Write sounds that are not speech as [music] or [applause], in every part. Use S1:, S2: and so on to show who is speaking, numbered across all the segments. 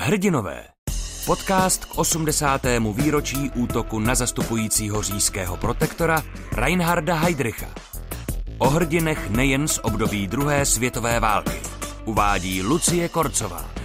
S1: Hrdinové. Podcast k 80. výročí útoku na zastupujícího říjského protektora Reinharda Heydricha. O hrdinech nejen z období druhé světové války. Uvádí Lucie Korcová.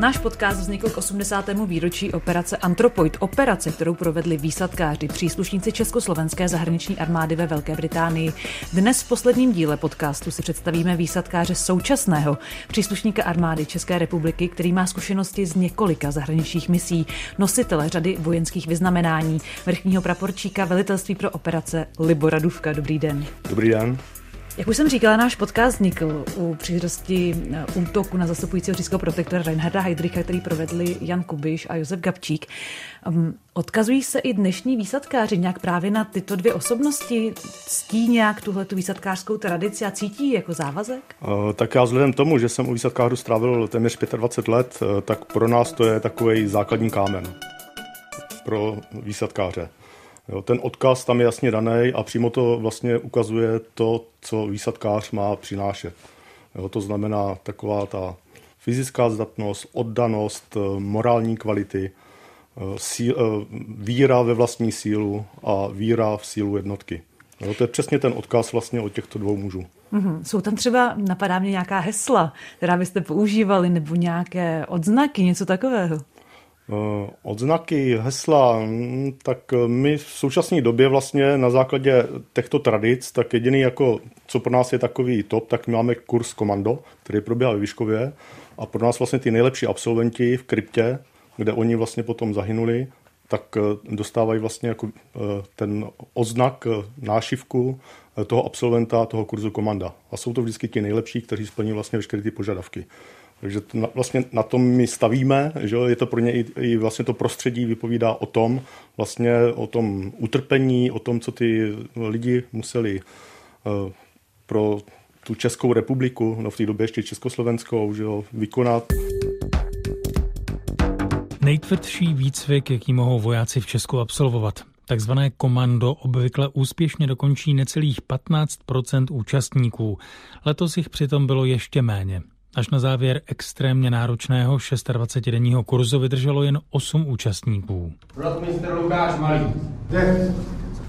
S2: Náš podcast vznikl k 80. výročí operace Antropoid, operace, kterou provedli výsadkáři, příslušníci Československé zahraniční armády ve Velké Británii. Dnes v posledním díle podcastu si představíme výsadkáře současného příslušníka armády České republiky, který má zkušenosti z několika zahraničních misí, nositele řady vojenských vyznamenání, vrchního praporčíka velitelství pro operace Libora Duvka. Dobrý den.
S3: Dobrý den.
S2: Jak už jsem říkala, náš podcast vznikl u příležitosti eh, útoku na zastupujícího říšského protektora Reinharda Heydricha, který provedli Jan Kubiš a Josef Gabčík. Um, odkazují se i dnešní výsadkáři nějak právě na tyto dvě osobnosti? Ctí nějak tuhle tu výsadkářskou tradici a cítí jako závazek?
S3: Uh, tak já vzhledem tomu, že jsem u výsadkářů strávil téměř 25 let, uh, tak pro nás to je takový základní kámen pro výsadkáře. Jo, ten odkaz tam je jasně daný a přímo to vlastně ukazuje to, co výsadkář má přinášet. Jo, to znamená taková ta fyzická zdatnost, oddanost, eh, morální kvality, eh, síl, eh, víra ve vlastní sílu a víra v sílu jednotky. Jo, to je přesně ten odkaz vlastně od těchto dvou mužů.
S2: Mm-hmm. Jsou tam třeba, napadá mě nějaká hesla, která byste používali, nebo nějaké odznaky, něco takového?
S3: Eh, odznaky, hesla, hm, tak eh, my v současné době vlastně na základě těchto tradic, tak jediný jako, co pro nás je takový top, tak my máme kurz komando, který probíhá ve Výškově a pro nás vlastně ty nejlepší absolventi v kryptě, kde oni vlastně potom zahynuli, tak eh, dostávají vlastně jako ten oznak, nášivku toho absolventa toho kurzu komanda. A jsou to vždycky ti nejlepší, kteří splní vlastně veškeré ty požadavky. Takže to na, vlastně na tom my stavíme, že je to pro ně i, i vlastně to prostředí vypovídá o tom, vlastně o tom utrpení, o tom, co ty lidi museli uh, pro tu Českou republiku, no v té době ještě Československou, že jo, vykonat.
S4: Nejtvrdší výcvik, jaký mohou vojáci v Česku absolvovat. Takzvané komando obvykle úspěšně dokončí necelých 15% účastníků. Letos jich přitom bylo ještě méně. Až na závěr extrémně náročného 26-denního kurzu vydrželo jen 8 účastníků.
S5: Rotmistr Lukáš Malý.
S6: Kde?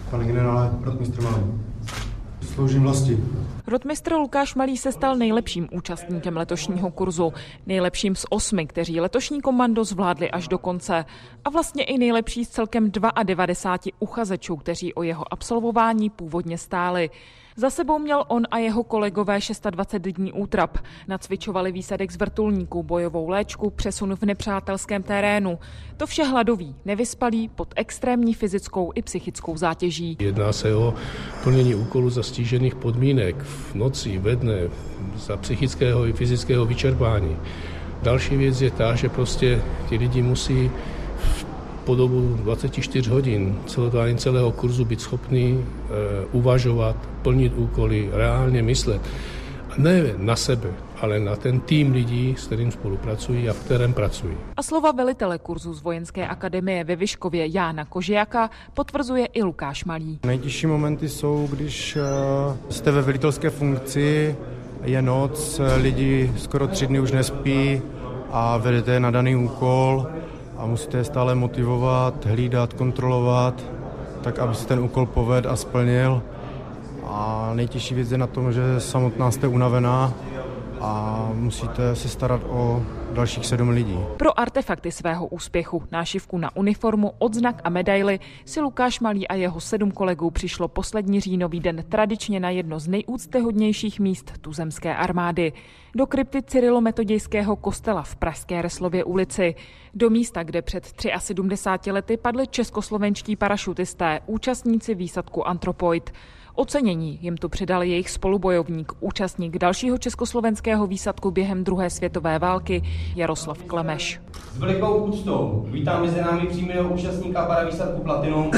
S6: Pane generále, rotmistr Malý. Sloužím vlasti.
S2: Rotmistr Lukáš Malý se stal nejlepším účastníkem letošního kurzu. Nejlepším z osmi, kteří letošní komando zvládli až do konce. A vlastně i nejlepší z celkem 92 uchazečů, kteří o jeho absolvování původně stáli. Za sebou měl on a jeho kolegové 26 dní útrap. Nacvičovali výsadek z vrtulníků, bojovou léčku, přesun v nepřátelském terénu. To vše hladový, nevyspalý, pod extrémní fyzickou i psychickou zátěží.
S7: Jedná se o plnění úkolů za stížených podmínek v noci, ve dne, za psychického i fyzického vyčerpání. Další věc je ta, že prostě ti lidi musí po dobu 24 hodin celotvární celého kurzu být schopný e, uvažovat, plnit úkoly, reálně myslet. Ne na sebe, ale na ten tým lidí, s kterým spolupracují a v kterém pracují.
S2: A slova velitele kurzu z Vojenské akademie ve Vyškově Jána Kožiaka potvrzuje i Lukáš Malý.
S6: Nejtěžší momenty jsou, když e, jste ve velitelské funkci, je noc, lidi skoro tři dny už nespí a vedete na daný úkol a musíte je stále motivovat, hlídat, kontrolovat, tak aby se ten úkol povedl a splnil. A nejtěžší věc je na tom, že samotná jste unavená a musíte se starat o dalších sedm lidí.
S2: Pro artefakty svého úspěchu, nášivku na uniformu, odznak a medaily si Lukáš Malý a jeho sedm kolegů přišlo poslední říjnový den tradičně na jedno z nejúctyhodnějších míst tuzemské armády. Do krypty Cyrilo-metodějského kostela v Pražské Reslově ulici. Do místa, kde před 73 lety padli českoslovenští parašutisté, účastníci výsadku Antropoid. Ocenění jim tu přidal jejich spolubojovník, účastník dalšího československého výsadku během druhé světové války Jaroslav Klemeš.
S5: S velikou úctou vítám mezi námi přímého účastníka paravýsadku Platinum,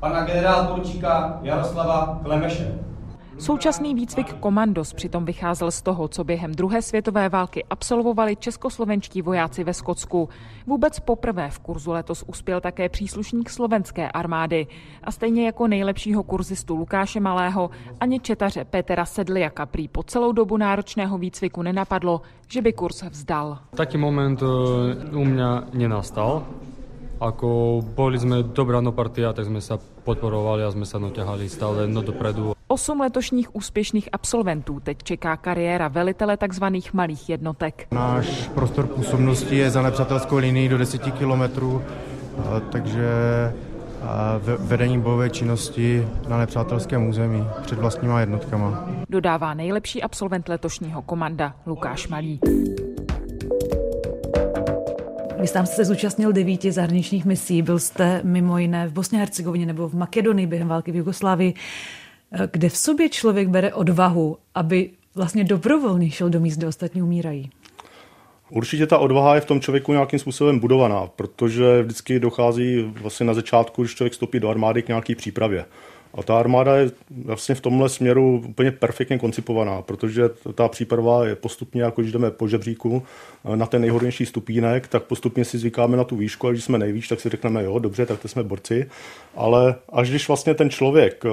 S5: pana generál poručíka Jaroslava Klemeše.
S2: Současný výcvik komandos přitom vycházel z toho, co během druhé světové války absolvovali českoslovenští vojáci ve Skotsku. Vůbec poprvé v kurzu letos uspěl také příslušník slovenské armády. A stejně jako nejlepšího kurzistu Lukáše Malého, ani četaře Petra Sedliaka prý po celou dobu náročného výcviku nenapadlo, že by kurz vzdal.
S8: Taký moment eh, u mě nenastal. Ako boli sme dobrá no partia, tak sme sa podporovali a sme sa naťahali stále no dopredu.
S2: Osm letošních úspěšných absolventů teď čeká kariéra velitele tzv. malých jednotek.
S6: Náš prostor působnosti je za nepřátelskou linií do 10 kilometrů, takže vedení bojové činnosti na nepřátelském území před vlastníma jednotkama.
S2: Dodává nejlepší absolvent letošního komanda Lukáš Malý.
S9: Vy sám jste se zúčastnil devíti zahraničních misí, byl jste mimo jiné v Bosně a Hercegovině nebo v Makedonii během války v Jugoslávii. Kde v sobě člověk bere odvahu, aby vlastně dobrovolně šel do míst, kde ostatní umírají?
S3: Určitě ta odvaha je v tom člověku nějakým způsobem budovaná, protože vždycky dochází vlastně na začátku, když člověk vstoupí do armády k nějaký přípravě. A ta armáda je vlastně v tomhle směru úplně perfektně koncipovaná, protože ta příprava je postupně, jako když jdeme po žebříku na ten nejhodnější stupínek, tak postupně si zvykáme na tu výšku a když jsme nejvíc, tak si řekneme, jo, dobře, tak to jsme borci. Ale až když vlastně ten člověk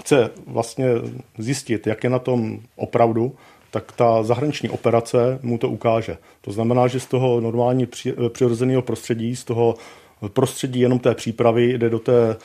S3: chce vlastně zjistit, jak je na tom opravdu, tak ta zahraniční operace mu to ukáže. To znamená, že z toho normální přirozeného prostředí, z toho prostředí jenom té přípravy jde do té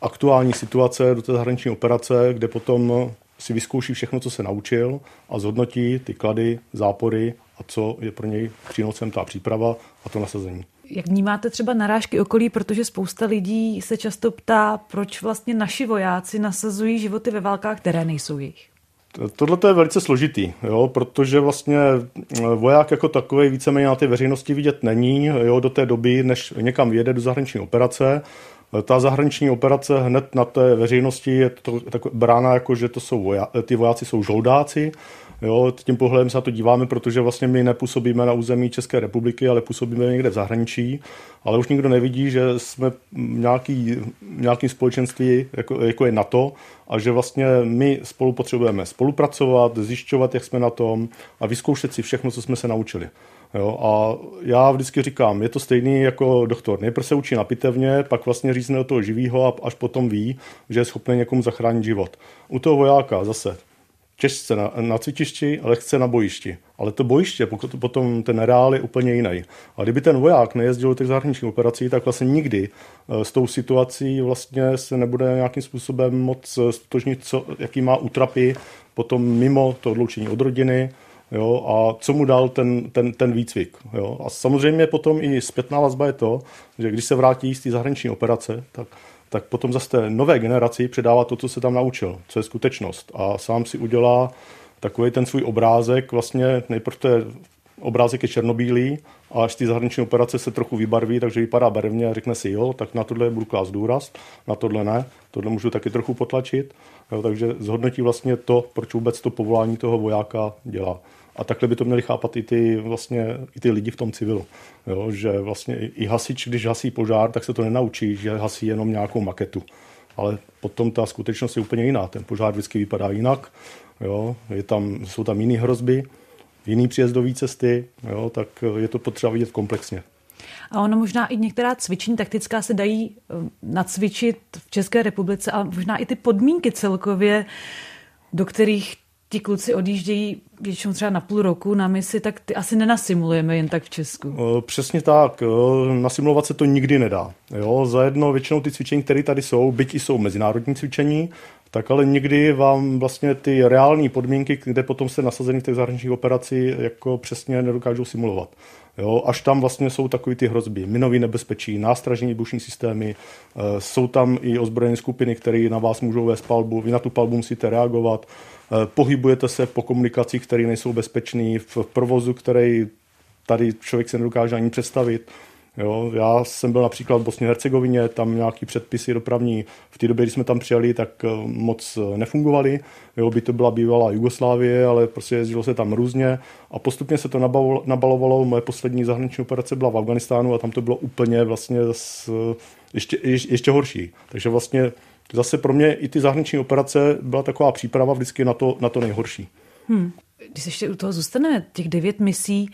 S3: aktuální situace, do té zahraniční operace, kde potom si vyzkouší všechno, co se naučil a zhodnotí ty klady, zápory a co je pro něj přínosem ta příprava a to nasazení.
S9: Jak vnímáte třeba narážky okolí, protože spousta lidí se často ptá, proč vlastně naši vojáci nasazují životy ve válkách, které nejsou jejich?
S3: Tohle je velice složitý, jo, protože vlastně voják jako takový víceméně na té veřejnosti vidět není jo, do té doby, než někam vyjede do zahraniční operace ta zahraniční operace hned na té veřejnosti je to tak brána jako, že to jsou voja, ty vojáci jsou žoldáci. Jo, tím pohledem se na to díváme, protože vlastně my nepůsobíme na území České republiky, ale působíme někde v zahraničí. Ale už nikdo nevidí, že jsme nějaký, nějakým společenství, jako, jako je NATO, a že vlastně my spolu potřebujeme spolupracovat, zjišťovat, jak jsme na tom a vyzkoušet si všechno, co jsme se naučili. Jo, a já vždycky říkám, je to stejný jako doktor. Nejprve se učí na pitevně, pak vlastně řízne do toho živýho a až potom ví, že je schopný někomu zachránit život. U toho vojáka zase těžce na, na cvičišti, lehce na bojišti. Ale to bojiště, pokud potom ten reál je úplně jiný. A kdyby ten voják nejezdil do těch zahraničních operací, tak vlastně nikdy eh, s tou situací vlastně se nebude nějakým způsobem moc stotožnit, co, jaký má útrapy potom mimo to odloučení od rodiny, jo, a co mu dal ten, ten, ten výcvik. Jo. A samozřejmě potom i zpětná vazba je to, že když se vrátí z té zahraniční operace, tak, tak potom zase té nové generaci předává to, co se tam naučil, co je skutečnost. A sám si udělá takový ten svůj obrázek, vlastně nejprve to je obrázek je černobílý a až ty zahraniční operace se trochu vybarví, takže vypadá barevně a řekne si jo, tak na tohle budu klást důraz, na tohle ne, tohle můžu taky trochu potlačit. Jo, takže zhodnotí vlastně to, proč vůbec to povolání toho vojáka dělá. A takhle by to měli chápat i ty, vlastně, i ty lidi v tom civilu. Jo, že vlastně i hasič, když hasí požár, tak se to nenaučí, že hasí jenom nějakou maketu. Ale potom ta skutečnost je úplně jiná. Ten požár vždycky vypadá jinak. Jo, je tam, jsou tam jiné hrozby, jiný příjezdové cesty, jo, tak je to potřeba vidět komplexně.
S9: A ono možná i některá cvičení taktická se dají eh, nacvičit v České republice, ale možná i ty podmínky celkově, do kterých ti kluci odjíždějí většinou třeba na půl roku na misi, tak ty asi nenasimulujeme jen tak v Česku.
S3: Přesně tak. Nasimulovat se to nikdy nedá. Jo, za jedno většinou ty cvičení, které tady jsou, byť i jsou mezinárodní cvičení, tak ale někdy vám vlastně ty reální podmínky, kde potom jste nasazený v těch zahraničních operací, jako přesně nedokážou simulovat. Jo, až tam vlastně jsou takové ty hrozby, minový nebezpečí, nástražní výbušní systémy, e, jsou tam i ozbrojené skupiny, které na vás můžou vést palbu, vy na tu palbu musíte reagovat, e, pohybujete se po komunikacích, které nejsou bezpečné, v provozu, který tady člověk se nedokáže ani představit. Jo, já jsem byl například v Bosně Hercegovině, tam nějaký předpisy dopravní v té době, kdy jsme tam přijeli, tak eh, moc eh, nefungovaly. Jo, by to byla bývalá Jugoslávie, ale prostě jezdilo se tam různě a postupně se to nabalovalo. nabalovalo. Moje poslední zahraniční operace byla v Afganistánu a tam to bylo úplně vlastně z, ještě, ještě horší. Takže vlastně zase pro mě i ty zahraniční operace byla taková příprava vždycky na to, na to nejhorší. Hmm.
S9: Když ještě u toho zůstaneme, těch devět misí,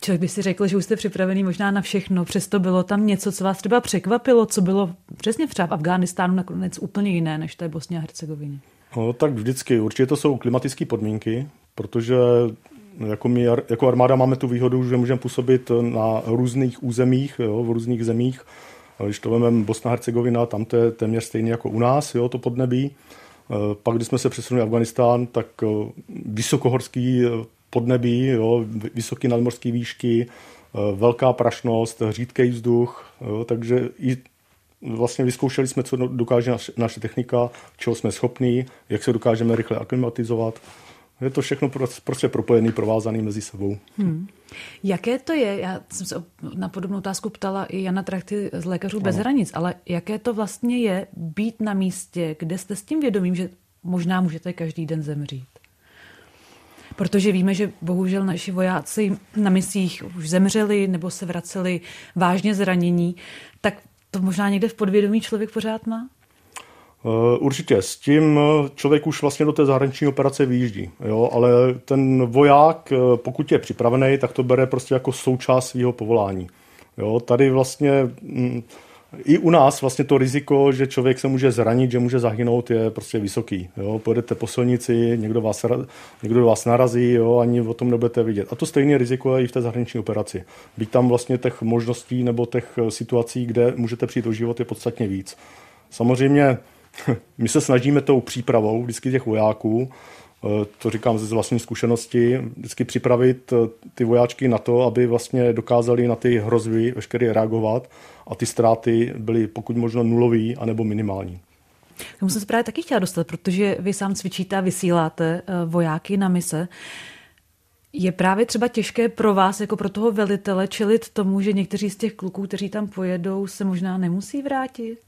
S9: člověk by si řekl, že už jste připravený možná na všechno, přesto bylo tam něco, co vás třeba překvapilo, co bylo přesně třeba v Afghánistánu nakonec úplně jiné, než je Bosně a Hercegovině.
S3: No, tak vždycky. Určitě to jsou klimatické podmínky, protože jako, my, jako armáda máme tu výhodu, že můžeme působit na různých územích, jo, v různých zemích. Když to vezmeme Bosna Hercegovina, tam to je téměř stejné jako u nás, jo, to podnebí. Pak, když jsme se přesunuli Afganistán, tak vysokohorský podnebí, jo, vysoké nadmorské výšky, velká prašnost, řídký vzduch, jo, takže i vlastně vyzkoušeli jsme, co dokáže naše, naše technika, čeho jsme schopní, jak se dokážeme rychle aklimatizovat. Je to všechno prostě propojený, provázaný mezi sebou. Hmm.
S9: Jaké to je, já jsem se na podobnou otázku ptala i Jana Trachty z Lékařů bez ano. hranic, ale jaké to vlastně je být na místě, kde jste s tím vědomím, že možná můžete každý den zemřít? Protože víme, že bohužel naši vojáci na misích už zemřeli nebo se vraceli vážně zranění, tak to možná někde v podvědomí člověk pořád má?
S3: Eh, určitě, s tím eh, člověk už vlastně do té zahraniční operace vyjíždí, jo? ale ten voják, eh, pokud je připravený, tak to bere prostě jako součást svého povolání. Jo? Tady vlastně mm, i u nás vlastně to riziko, že člověk se může zranit, že může zahynout, je prostě vysoký. Jo? Pojedete po silnici, někdo vás, někdo vás narazí, jo? ani o tom nebudete vidět. A to stejné riziko je i v té zahraniční operaci. Být tam vlastně těch možností nebo těch situací, kde můžete přijít o život, je podstatně víc. Samozřejmě [laughs] my se snažíme tou přípravou vždycky těch vojáků, eh, to říkám ze vlastní zkušenosti, vždycky připravit eh, ty vojáčky na to, aby vlastně dokázali na ty hrozby veškeré reagovat a ty ztráty byly pokud možno nulový anebo minimální.
S9: K tomu jsem se právě taky chtěla dostat, protože vy sám cvičíte a vysíláte eh, vojáky na mise. Je právě třeba těžké pro vás, jako pro toho velitele, čelit tomu, že někteří z těch kluků, kteří tam pojedou, se možná nemusí vrátit?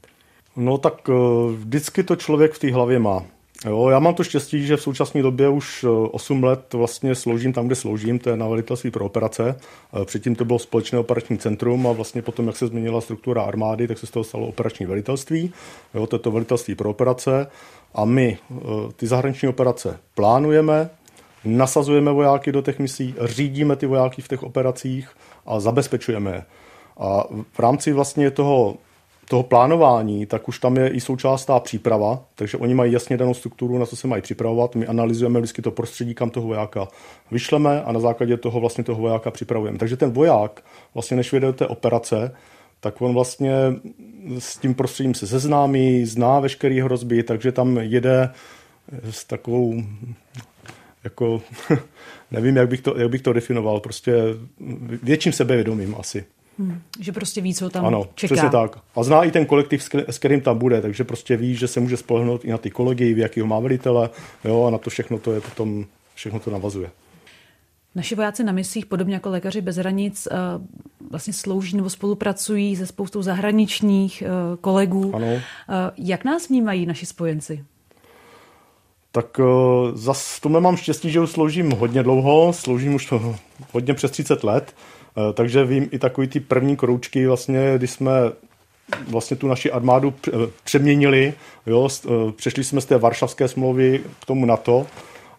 S3: No tak eh, vždycky to člověk v té hlavě má. Jo, já mám to štěstí, že v současné době už 8 eh, let vlastně sloužím tam, kde sloužím, to je na velitelství pro operace. Eh, předtím to bylo společné operační centrum a vlastně potom, jak se změnila struktura armády, tak se z toho stalo operační velitelství. Jo, to je to velitelství pro operace a my ty zahraniční operace plánujeme, nasazujeme vojáky do těch misí, řídíme ty vojáky v těch operacích a zabezpečujeme je. A v rámci vlastně toho toho plánování, tak už tam je i součást ta příprava, takže oni mají jasně danou strukturu, na co se mají připravovat. My analyzujeme vždycky to prostředí, kam toho vojáka vyšleme a na základě toho vlastně toho vojáka připravujeme. Takže ten voják, vlastně než vyjde do té operace, tak on vlastně s tím prostředím se seznámí, zná veškeré hrozby, takže tam jede s takovou jako, [laughs] nevím, jak bych, to, jak bych to definoval, prostě větším sebevědomím asi.
S9: Hmm, že prostě ví, co tam
S3: ano,
S9: čeká.
S3: přesně tak. A zná i ten kolektiv, s kterým tam bude, takže prostě ví, že se může spolehnout i na ty kolegy, v jakýho má velitele, jo, a na to všechno to je potom, všechno to navazuje.
S9: Naši vojáci na misích, podobně jako lékaři bez hranic, eh, vlastně slouží nebo spolupracují se spoustou zahraničních eh, kolegů.
S3: Ano. Eh,
S9: jak nás vnímají naši spojenci?
S3: Tak zase tomhle mám štěstí, že už sloužím hodně dlouho, sloužím už [laughs] hodně přes 30 let. Eh, takže vím i takový ty první kroučky, vlastně, když jsme vlastně tu naši armádu eh, přeměnili, jo, eh, přešli jsme z té varšavské smlouvy k tomu NATO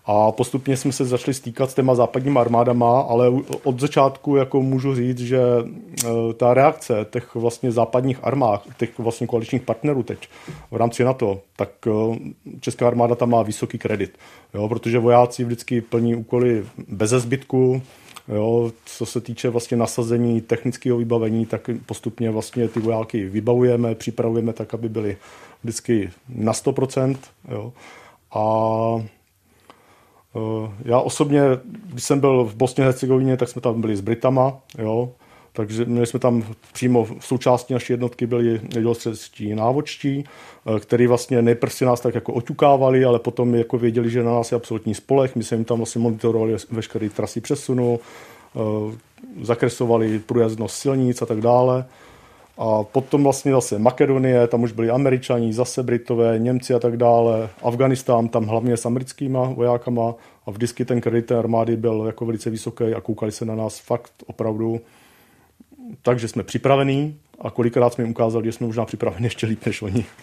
S3: a postupně jsme se začali stýkat s těma západníma armádama, ale od začátku jako můžu říct, že ta reakce těch vlastně západních armád, těch vlastně koaličních partnerů teď v rámci NATO, tak česká armáda tam má vysoký kredit, jo, protože vojáci vždycky plní úkoly bez zbytku, Jo, co se týče vlastně nasazení technického vybavení, tak postupně vlastně ty vojáky vybavujeme, připravujeme tak, aby byly vždycky na 100%. Jo. A e, já osobně, když jsem byl v Bosně a Hercegovině, tak jsme tam byli s Britama, jo, takže měli jsme tam přímo v součástí naší jednotky byli dělostředští návodčtí, e, který vlastně nejprve si nás tak jako oťukávali, ale potom jako věděli, že na nás je absolutní spolech. My jsme jim tam vlastně monitorovali veškeré trasy přesunu, e, zakresovali průjezdnost silnic a tak dále. A potom vlastně zase Makedonie, tam už byli Američani, zase Britové, Němci a tak dále. Afganistán, tam hlavně s americkýma vojákama a vždycky ten kredit armády byl jako velice vysoký a koukali se na nás fakt opravdu tak, že jsme připravení a kolikrát jsme jim ukázali, že jsme možná připraveni [laughs] ještě líp než oni. [laughs]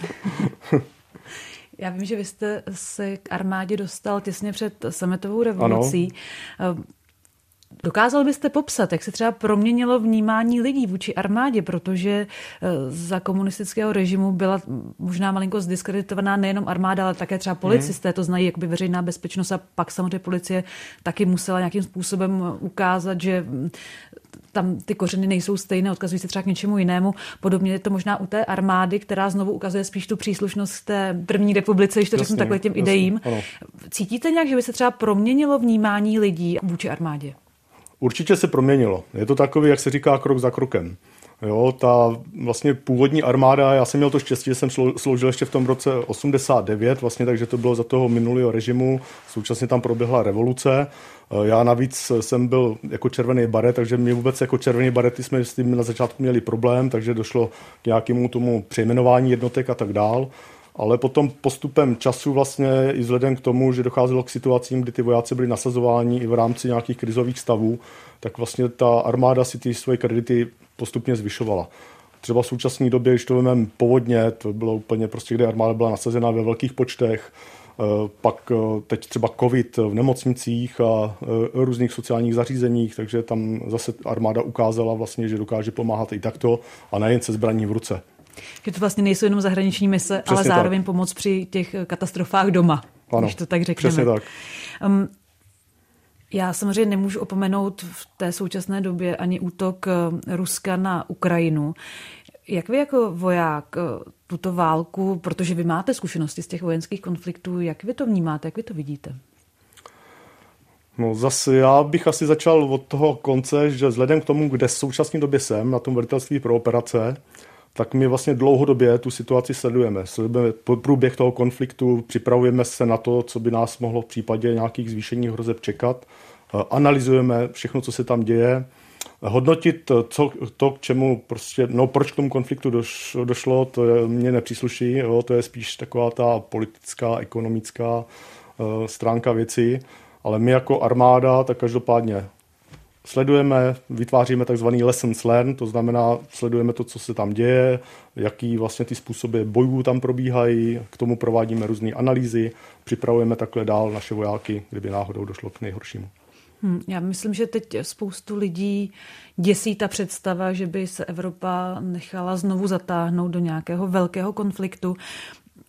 S9: Já vím, že vy jste se k armádě dostal těsně před sametovou revolucí. Ano. Dokázal byste popsat, jak se třeba proměnilo vnímání lidí vůči armádě, protože eh, za komunistického režimu byla možná malinko zdiskreditovaná nejenom armáda, ale také třeba policisté, to znají jakoby veřejná bezpečnost a pak samozřejmě policie taky musela nějakým způsobem ukázat, že hm, tam ty kořeny nejsou stejné, odkazují se třeba k něčemu jinému. Podobně je to možná u té armády, která znovu ukazuje spíš tu příslušnost k té první republice, když to jasně, řeknu takhle těm jasně, ideím. Ano. Cítíte nějak, že by se třeba proměnilo vnímání lidí vůči armádě?
S3: Určitě se proměnilo. Je to takový, jak se říká, krok za krokem. Jo, ta vlastně původní armáda, já jsem měl to štěstí, že jsem sloužil ještě v tom roce 89, vlastně, takže to bylo za toho minulého režimu, současně tam proběhla revoluce. Já navíc jsem byl jako červený baret, takže mě vůbec jako červený barety jsme s tím na začátku měli problém, takže došlo k nějakému tomu přejmenování jednotek a tak dál ale potom postupem času vlastně i vzhledem k tomu, že docházelo k situacím, kdy ty vojáci byli nasazováni i v rámci nějakých krizových stavů, tak vlastně ta armáda si ty svoje kredity postupně zvyšovala. Třeba v současné době, když to vememe povodně, to bylo úplně prostě, kde armáda byla nasazena ve velkých počtech, eh, pak eh, teď třeba covid v nemocnicích a eh, různých sociálních zařízeních, takže tam zase armáda ukázala vlastně, že dokáže pomáhat i takto a nejen se zbraní v ruce.
S9: Že to vlastně nejsou jenom zahraniční mise, Přesně ale zároveň tak. pomoc při těch katastrofách doma, ano, když to tak řekneme.
S3: Přesně tak. Um,
S9: já samozřejmě nemůžu opomenout v té současné době ani útok eh, Ruska na Ukrajinu. Jak vy jako voják eh, tuto válku, protože vy máte zkušenosti z těch vojenských konfliktů, jak vy to vnímáte, jak vy to vidíte?
S3: No zase já bych asi začal od toho konce, že vzhledem k tomu, kde v současné době jsem, na tom velitelství pro operace, tak my vlastně dlouhodobě tu situaci sledujeme. Sledujeme průběh toho konfliktu, připravujeme se na to, co by nás mohlo v případě nějakých zvýšení hrozeb čekat, analyzujeme všechno, co se tam děje, hodnotit co, to, k čemu prostě, no proč k tomu konfliktu doš, došlo, to je, mě nepřísluší, jo, to je spíš taková ta politická, ekonomická uh, stránka věci, ale my jako armáda, tak každopádně sledujeme, vytváříme takzvaný lessons learned, to znamená, sledujeme to, co se tam děje, jaký vlastně ty způsoby bojů tam probíhají, k tomu provádíme různé analýzy, připravujeme takhle dál naše vojáky, kdyby náhodou došlo k nejhoršímu.
S9: Hmm, já myslím, že teď spoustu lidí děsí ta představa, že by se Evropa nechala znovu zatáhnout do nějakého velkého konfliktu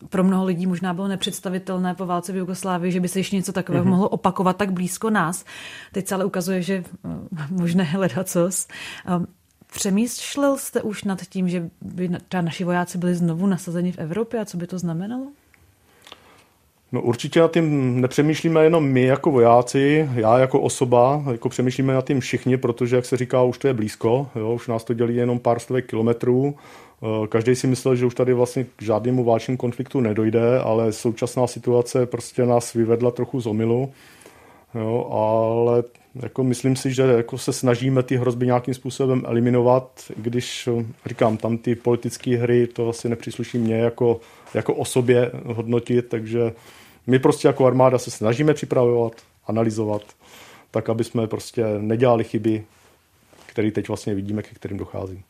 S9: pro mnoho lidí možná bylo nepředstavitelné po válce v Jugoslávii, že by se ještě něco takového mm-hmm. mohlo opakovat tak blízko nás. Teď se ale ukazuje, že eh, možné [laughs] hledat cos. Eh, přemýšlel jste už nad tím, že by třeba naši vojáci byli znovu nasazeni v Evropě a co by to znamenalo?
S3: No určitě nad tím nepřemýšlíme jenom my jako vojáci, já jako osoba, jako přemýšlíme nad tím všichni, protože, jak se říká, už to je blízko, jo, už nás to dělí jenom pár stovek kilometrů. Eh, každý si myslel, že už tady vlastně k žádnému válčnému konfliktu nedojde, ale současná situace prostě nás vyvedla trochu z omilu. Jo, ale jako myslím si, že jako se snažíme ty hrozby nějakým způsobem eliminovat, když říkám, tam ty politické hry, to asi nepřísluší mě jako, jako osobě hodnotit, takže my prostě jako armáda se snažíme připravovat, analyzovat, tak aby jsme prostě nedělali chyby, které teď vlastně vidíme, ke kterým dochází.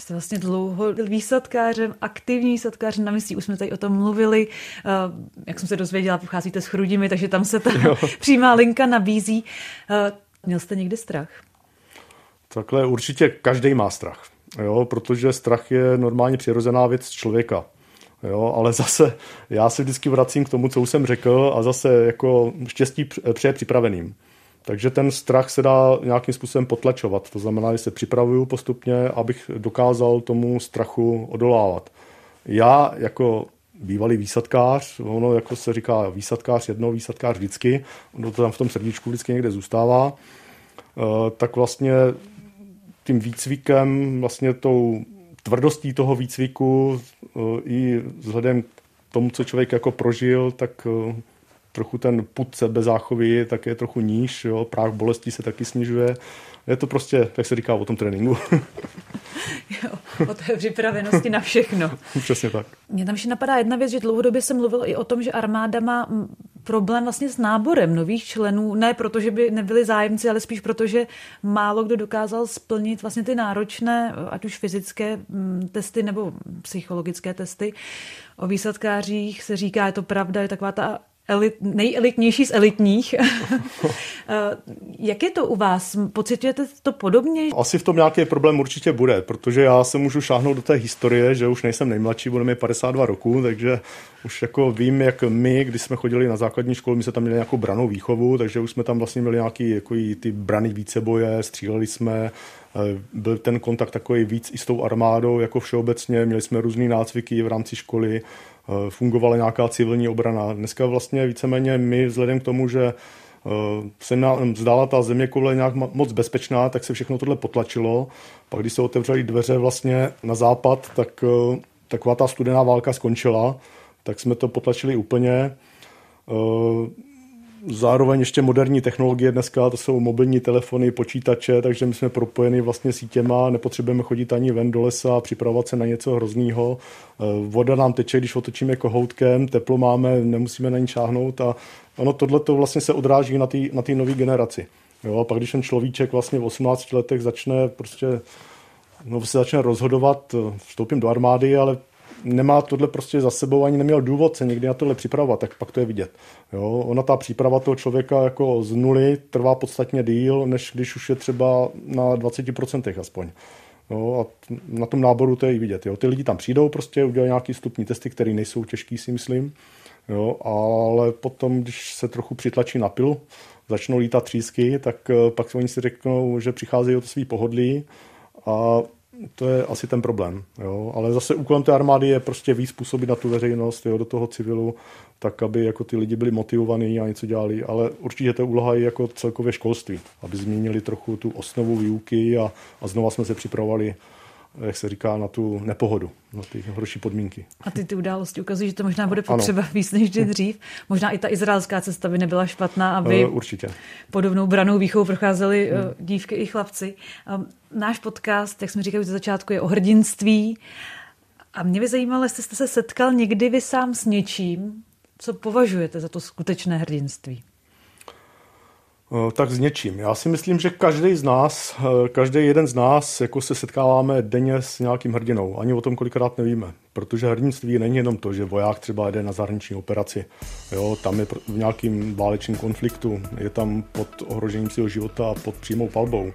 S9: Jste vlastně dlouho byl výsadkářem, aktivní výsadkářem na místě, už jsme tady o tom mluvili. Eh, jak jsem se dozvěděla, pocházíte s Chrudimi, takže tam se ta jo. [laughs] přímá linka nabízí. Eh, měl jste někdy strach?
S3: Takhle určitě každý má strach, jo, protože strach je normálně přirozená věc člověka. Jo, ale zase já se vždycky vracím k tomu, co už jsem řekl a zase jako štěstí přeje připraveným. Takže ten strach se dá nějakým způsobem potlačovat. To znamená, že se připravuju postupně, abych dokázal tomu strachu odolávat. Já jako bývalý výsadkář, ono jako se říká výsadkář jedno, výsadkář vždycky, ono to tam v tom srdíčku vždycky někde zůstává, eh, tak vlastně tím výcvikem, vlastně tou tvrdostí toho výcviku eh, i vzhledem k tomu, co člověk jako prožil, tak eh, trochu ten put sebezáchovy tak je trochu níž, jo, práh bolesti se taky snižuje. Je to prostě, jak se říká, o tom tréninku. [laughs]
S9: jo, o té připravenosti na všechno. [laughs]
S3: Přesně tak.
S9: Mně tam ještě napadá jedna věc, že dlouhodobě se mluvilo i o tom, že armáda má problém vlastně s náborem nových členů, ne proto, že by nebyli zájemci, ale spíš proto, že málo kdo dokázal splnit vlastně ty náročné, ať už fyzické testy nebo psychologické testy. O výsadkářích se říká, je to pravda, je taková ta elit, nejelitnější z elitních. [laughs] Eh, jak je to u vás? Pocitujete to podobně?
S3: Asi v tom nějaký problém určitě bude, protože já se můžu šáhnout do té historie, že už nejsem nejmladší, budeme 52 roku, takže už jako vím, jak my, když jsme chodili na základní školu, my jsme tam měli nějakou branou výchovu, takže už jsme tam vlastně měli nějaký jako ty brany víceboje, stříleli jsme, eh, byl ten kontakt takový víc i s tou armádou, jako všeobecně, měli jsme různé nácviky v rámci školy, fungovala nějaká civilní obrana. Dneska vlastně víceméně my vzhledem k tomu, že eh, se nám zdála ta země koule nějak moc bezpečná, tak se všechno tohle potlačilo. Pak když se otevřely dveře vlastně na západ, tak eh, taková ta studená válka skončila, tak jsme to potlačili úplně. Zároveň ještě moderní technologie dneska, to jsou mobilní telefony, počítače, takže my jsme propojeni vlastně sítěma, nepotřebujeme chodit ani ven do lesa a připravovat se na něco hroznýho. Eh, voda nám teče, když otočíme kohoutkem, teplo máme, nemusíme na ní šáhnout a ono tohle to vlastně se odráží na té na nové generaci. Jo, a pak když ten človíček vlastně v 18 letech začne prostě no, se začne rozhodovat, eh, vstoupím do armády, ale nemá tohle prostě za sebou, ani neměl důvod se někdy na tohle připravovat, tak pak to je vidět. Jo, ona ta příprava toho člověka jako z nuly trvá podstatně díl, než když už je třeba na 20% aspoň. Jo, a na tom náboru to je i vidět. Jo. Ty lidi tam přijdou, prostě udělají nějaký stupní testy, které nejsou těžký, si myslím. Jo, ale potom, když se trochu přitlačí na pilu, začnou lítat třísky, tak eh, pak oni si řeknou, že přicházejí od svý pohodlí a to je asi ten problém. Jo? Ale zase úkolem té armády je prostě víc působit na tu veřejnost, jo, do toho civilu, tak, aby jako ty lidi byli motivovaní a něco dělali. Ale určitě to úloha je jako celkově školství, aby změnili trochu tu osnovu výuky a, a znova jsme se připravovali jak se říká, na tu nepohodu, na ty horší podmínky.
S9: A ty ty události ukazují, že to možná bude potřeba ano. [laughs] víc než dřív. Možná i ta izraelská cesta by nebyla špatná, aby
S3: uh, určitě.
S9: podobnou branou výchovou procházely hmm. dívky i chlapci. Um, náš podcast, jak jsme říkali ze začátku, je o hrdinství. A mě by zajímalo, jestli jste se setkal někdy vy sám s něčím, co považujete za to skutečné hrdinství.
S3: Eh, tak s něčím. Já si myslím, že každý z nás, eh, každý jeden z nás, jako se setkáváme denně s nějakým hrdinou. Ani o tom kolikrát nevíme. Protože hrdinství není jenom to, že voják třeba jde na zahraniční operaci. Jo, tam je v nějakým válečném konfliktu, je tam pod ohrožením svého života a pod přímou palbou.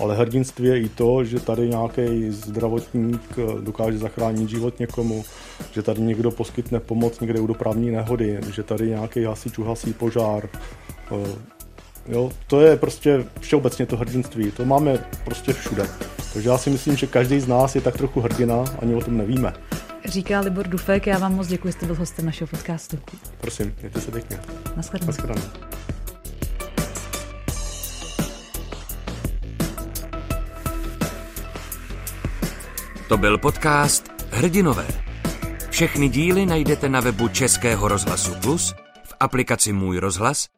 S3: Ale hrdinství je i to, že tady nějaký zdravotník eh, dokáže zachránit život někomu, že tady někdo poskytne pomoc někde u dopravní nehody, že tady nějaký hasič uhasí požár, Jo, to je prostě všeobecně to hrdinství, to máme prostě všude. Takže já si myslím, že každý z nás je tak trochu hrdina, ani o tom nevíme.
S9: Říká Libor Dufek, já vám moc děkuji, že jste byl hostem našeho podcastu.
S3: Prosím, mějte se pěkně.
S9: Naschledanou.
S3: Naschledanou.
S1: To byl podcast Hrdinové. Všechny díly najdete na webu Českého rozhlasu Plus, v aplikaci Můj rozhlas